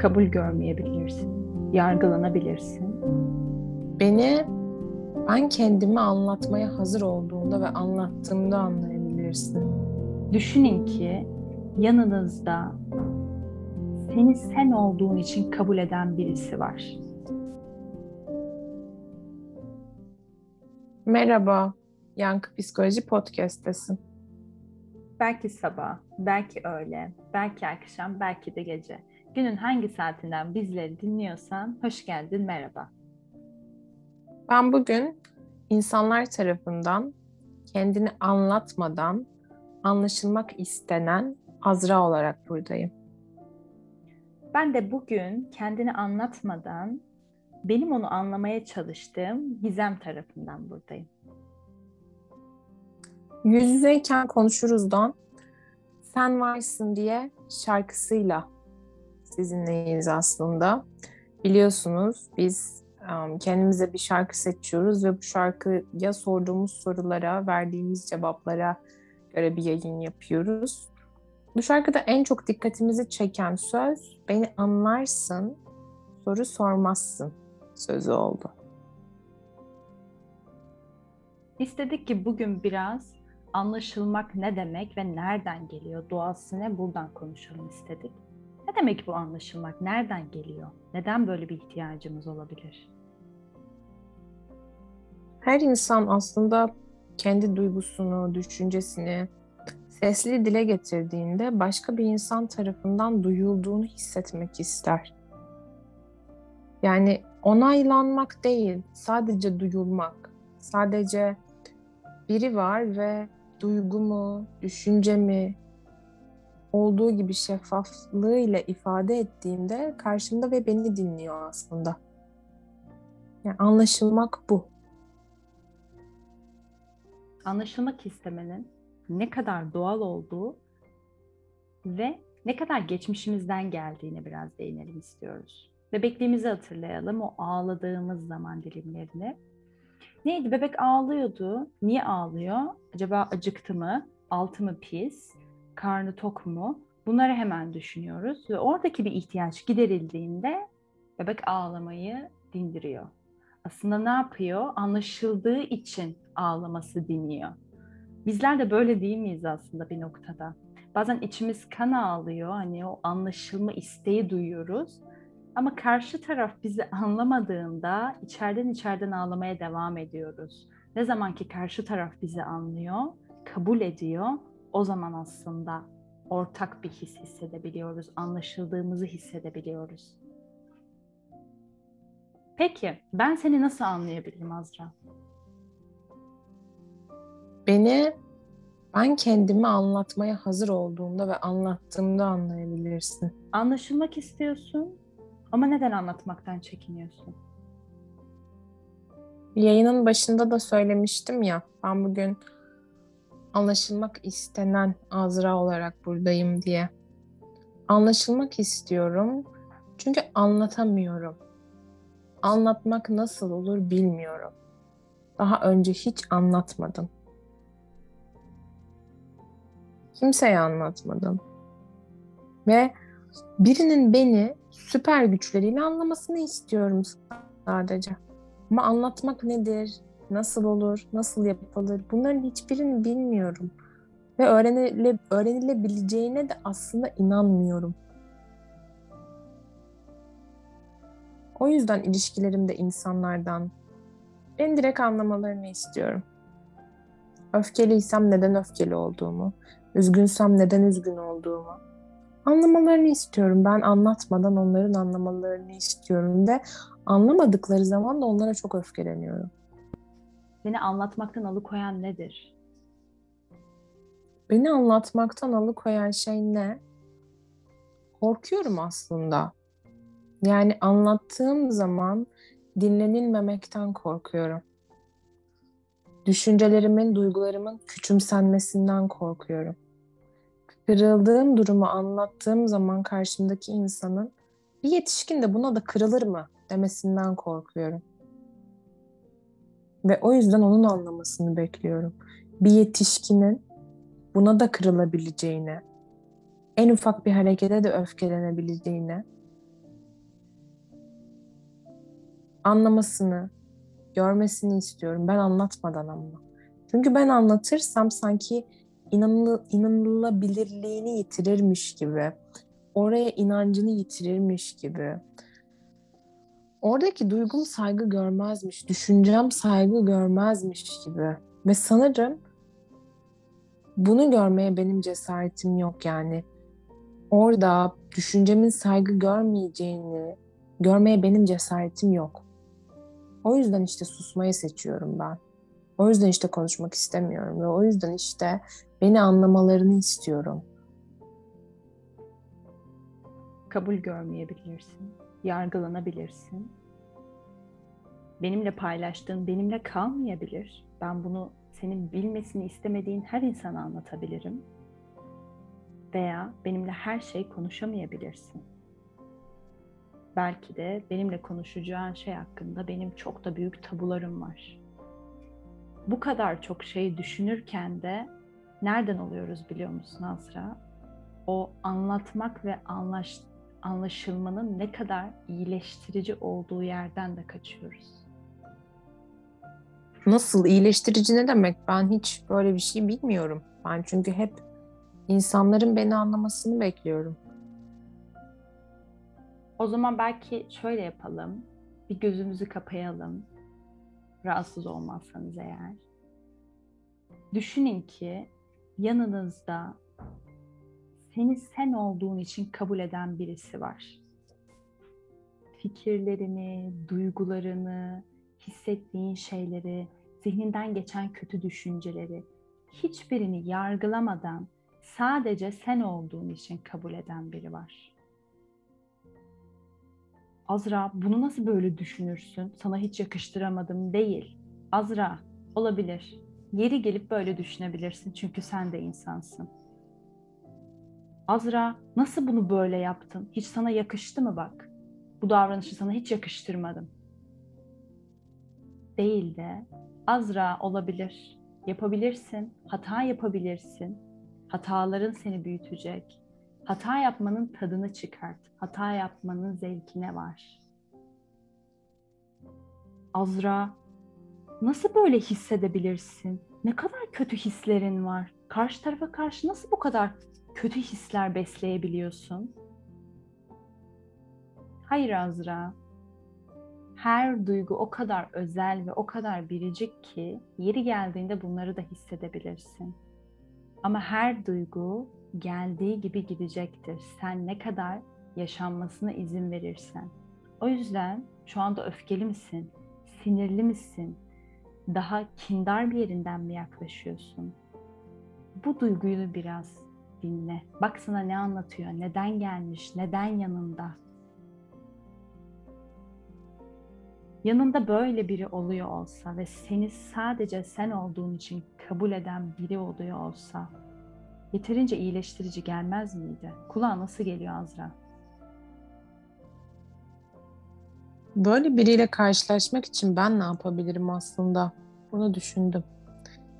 kabul görmeyebilirsin, yargılanabilirsin. Beni ben kendimi anlatmaya hazır olduğunda ve anlattığımda anlayabilirsin. Düşünün ki yanınızda seni sen olduğun için kabul eden birisi var. Merhaba, Yankı Psikoloji Podcast'tesin. Belki sabah, belki öğle, belki akşam, belki de gece. Günün hangi saatinden bizleri dinliyorsan hoş geldin, merhaba. Ben bugün insanlar tarafından kendini anlatmadan anlaşılmak istenen Azra olarak buradayım. Ben de bugün kendini anlatmadan benim onu anlamaya çalıştığım Gizem tarafından buradayım. Yüz yüzeyken konuşuruzdan Sen Varsın diye şarkısıyla sizinleyiz aslında. Biliyorsunuz biz kendimize bir şarkı seçiyoruz ve bu şarkıya sorduğumuz sorulara, verdiğimiz cevaplara göre bir yayın yapıyoruz. Bu şarkıda en çok dikkatimizi çeken söz beni anlarsın, soru sormazsın sözü oldu. İstedik ki bugün biraz anlaşılmak ne demek ve nereden geliyor, doğası ne buradan konuşalım istedik. Ne demek bu anlaşılmak? Nereden geliyor? Neden böyle bir ihtiyacımız olabilir? Her insan aslında kendi duygusunu, düşüncesini sesli dile getirdiğinde başka bir insan tarafından duyulduğunu hissetmek ister. Yani onaylanmak değil, sadece duyulmak. Sadece biri var ve duygumu, düşüncemi olduğu gibi şeffaflığıyla ifade ettiğimde karşımda ve beni dinliyor aslında. Yani anlaşılmak bu. Anlaşılmak istemenin ne kadar doğal olduğu ve ne kadar geçmişimizden geldiğine biraz değinelim istiyoruz. Bebekliğimizi hatırlayalım, o ağladığımız zaman dilimlerini. Neydi? Bebek ağlıyordu. Niye ağlıyor? Acaba acıktı mı? Altı mı pis? Karnı tok mu? Bunları hemen düşünüyoruz ve oradaki bir ihtiyaç giderildiğinde bebek ağlamayı dindiriyor. Aslında ne yapıyor? Anlaşıldığı için ağlaması diniyor. Bizler de böyle değil miyiz aslında bir noktada? Bazen içimiz kan ağlıyor, hani o anlaşılma isteği duyuyoruz. Ama karşı taraf bizi anlamadığında içeriden içeriden ağlamaya devam ediyoruz. Ne zaman ki karşı taraf bizi anlıyor, kabul ediyor, o zaman aslında ortak bir his hissedebiliyoruz, anlaşıldığımızı hissedebiliyoruz. Peki, ben seni nasıl anlayabilirim Azra? Beni ben kendimi anlatmaya hazır olduğumda ve anlattığımda anlayabilirsin. Anlaşılmak istiyorsun ama neden anlatmaktan çekiniyorsun? Yayının başında da söylemiştim ya, ben bugün anlaşılmak istenen Azra olarak buradayım diye. Anlaşılmak istiyorum çünkü anlatamıyorum. Anlatmak nasıl olur bilmiyorum. Daha önce hiç anlatmadım. Kimseye anlatmadım. Ve birinin beni süper güçleriyle anlamasını istiyorum sadece. Ama anlatmak nedir? Nasıl olur? Nasıl yapılır? Bunların hiçbirini bilmiyorum. Ve öğrenile, öğrenilebileceğine de aslında inanmıyorum. O yüzden ilişkilerimde insanlardan en direkt anlamalarını istiyorum. Öfkeliysem neden öfkeli olduğumu, üzgünsem neden üzgün olduğumu anlamalarını istiyorum. Ben anlatmadan onların anlamalarını istiyorum ve anlamadıkları zaman da onlara çok öfkeleniyorum. Seni anlatmaktan alıkoyan nedir? Beni anlatmaktan alıkoyan şey ne? Korkuyorum aslında. Yani anlattığım zaman dinlenilmemekten korkuyorum. Düşüncelerimin, duygularımın küçümsenmesinden korkuyorum. Kırıldığım durumu anlattığım zaman karşımdaki insanın bir yetişkin de buna da kırılır mı demesinden korkuyorum. Ve o yüzden onun anlamasını bekliyorum. Bir yetişkinin buna da kırılabileceğine, en ufak bir harekete de öfkelenebileceğine anlamasını, görmesini istiyorum. Ben anlatmadan ama. Çünkü ben anlatırsam sanki inanıl inanılabilirliğini yitirirmiş gibi, oraya inancını yitirirmiş gibi, Oradaki duygum saygı görmezmiş, düşüncem saygı görmezmiş gibi. Ve sanırım bunu görmeye benim cesaretim yok yani. Orada düşüncemin saygı görmeyeceğini görmeye benim cesaretim yok. O yüzden işte susmayı seçiyorum ben. O yüzden işte konuşmak istemiyorum ve o yüzden işte beni anlamalarını istiyorum. Kabul görmeyebilirsin, yargılanabilirsin. Benimle paylaştığın benimle kalmayabilir. Ben bunu senin bilmesini istemediğin her insana anlatabilirim. Veya benimle her şey konuşamayabilirsin. Belki de benimle konuşacağın şey hakkında benim çok da büyük tabularım var. Bu kadar çok şey düşünürken de nereden oluyoruz biliyor musun Azra? O anlatmak ve anlaş, anlaşılmanın ne kadar iyileştirici olduğu yerden de kaçıyoruz. Nasıl iyileştirici ne demek? Ben hiç böyle bir şey bilmiyorum. Ben çünkü hep insanların beni anlamasını bekliyorum. O zaman belki şöyle yapalım. Bir gözümüzü kapayalım. Rahatsız olmazsanız eğer. Düşünün ki yanınızda seni sen olduğun için kabul eden birisi var. Fikirlerini, duygularını, hissettiğin şeyleri, zihninden geçen kötü düşünceleri hiçbirini yargılamadan sadece sen olduğun için kabul eden biri var. Azra bunu nasıl böyle düşünürsün? Sana hiç yakıştıramadım değil. Azra olabilir. Yeri gelip böyle düşünebilirsin çünkü sen de insansın. Azra nasıl bunu böyle yaptın? Hiç sana yakıştı mı bak? Bu davranışı sana hiç yakıştırmadım. Değil de Azra olabilir. Yapabilirsin. Hata yapabilirsin. Hataların seni büyütecek. Hata yapmanın tadını çıkart. Hata yapmanın zevkine var. Azra, nasıl böyle hissedebilirsin? Ne kadar kötü hislerin var. Karşı tarafa karşı nasıl bu kadar kötü hisler besleyebiliyorsun? Hayır Azra. Her duygu o kadar özel ve o kadar biricik ki yeri geldiğinde bunları da hissedebilirsin. Ama her duygu geldiği gibi gidecektir. Sen ne kadar yaşanmasına izin verirsen. O yüzden şu anda öfkeli misin? Sinirli misin? Daha kindar bir yerinden mi yaklaşıyorsun? Bu duyguyu biraz dinle. Bak sana ne anlatıyor, neden gelmiş, neden yanında. Yanında böyle biri oluyor olsa ve seni sadece sen olduğun için kabul eden biri oluyor olsa yeterince iyileştirici gelmez miydi? Kulağa nasıl geliyor Azra? Böyle biriyle karşılaşmak için ben ne yapabilirim aslında? Bunu düşündüm.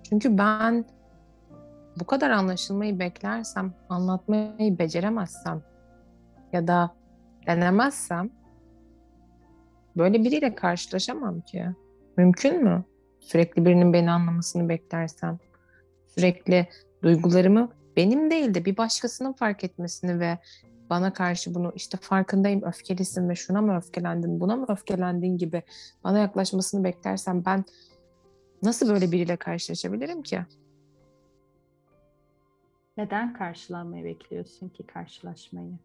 Çünkü ben bu kadar anlaşılmayı beklersem, anlatmayı beceremezsem ya da denemezsem böyle biriyle karşılaşamam ki. Mümkün mü? Sürekli birinin beni anlamasını beklersem, sürekli duygularımı benim değil de bir başkasının fark etmesini ve bana karşı bunu işte farkındayım öfkelisin ve şuna mı öfkelendin buna mı öfkelendin gibi bana yaklaşmasını beklersem ben nasıl böyle biriyle karşılaşabilirim ki? Neden karşılanmayı bekliyorsun ki karşılaşmayı?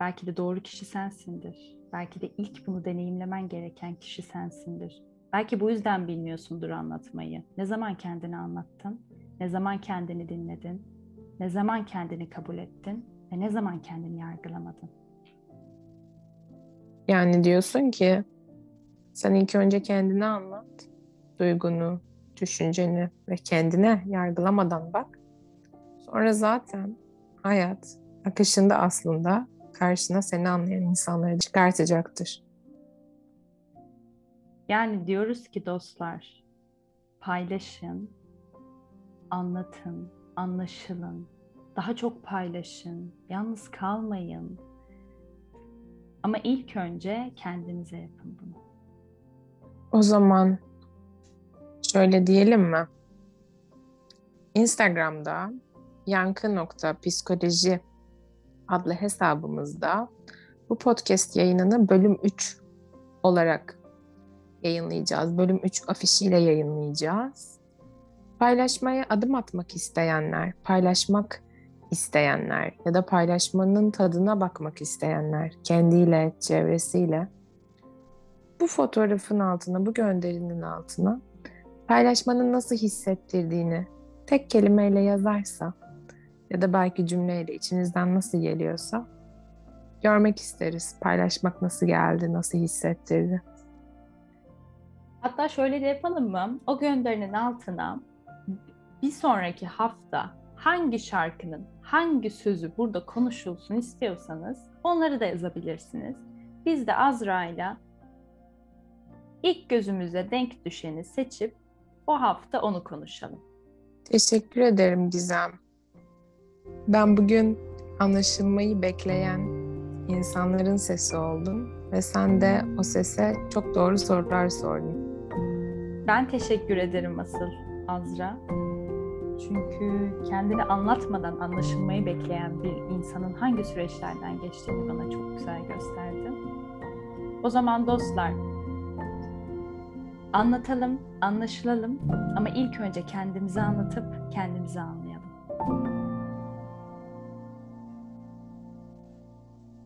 Belki de doğru kişi sensindir. Belki de ilk bunu deneyimlemen gereken kişi sensindir. Belki bu yüzden bilmiyorsundur anlatmayı. Ne zaman kendini anlattın? Ne zaman kendini dinledin? Ne zaman kendini kabul ettin? Ve ne zaman kendini yargılamadın? Yani diyorsun ki sen ilk önce kendini anlat. Duygunu, düşünceni ve kendine yargılamadan bak. Sonra zaten hayat akışında aslında karşına seni anlayan insanları çıkartacaktır. Yani diyoruz ki dostlar, paylaşın, anlatın, anlaşılın, daha çok paylaşın, yalnız kalmayın. Ama ilk önce kendinize yapın bunu. O zaman şöyle diyelim mi? Instagram'da yankı.psikoloji adlı hesabımızda bu podcast yayınını bölüm 3 olarak yayınlayacağız. Bölüm 3 afişiyle yayınlayacağız. Paylaşmaya adım atmak isteyenler, paylaşmak isteyenler ya da paylaşmanın tadına bakmak isteyenler kendiyle, çevresiyle bu fotoğrafın altına, bu gönderinin altına paylaşmanın nasıl hissettirdiğini tek kelimeyle yazarsa ya da belki cümleyle içinizden nasıl geliyorsa görmek isteriz. Paylaşmak nasıl geldi, nasıl hissettirdi. Hatta şöyle de yapalım mı? O gönderinin altına bir sonraki hafta hangi şarkının hangi sözü burada konuşulsun istiyorsanız onları da yazabilirsiniz. Biz de Azra ile ilk gözümüze denk düşeni seçip o hafta onu konuşalım. Teşekkür ederim Gizem. Ben bugün anlaşılmayı bekleyen insanların sesi oldum ve sen de o sese çok doğru sorular sordun. Ben teşekkür ederim asıl Azra. Çünkü kendini anlatmadan anlaşılmayı bekleyen bir insanın hangi süreçlerden geçtiğini bana çok güzel gösterdi. O zaman dostlar, anlatalım, anlaşılalım ama ilk önce kendimizi anlatıp kendimizi anlayalım.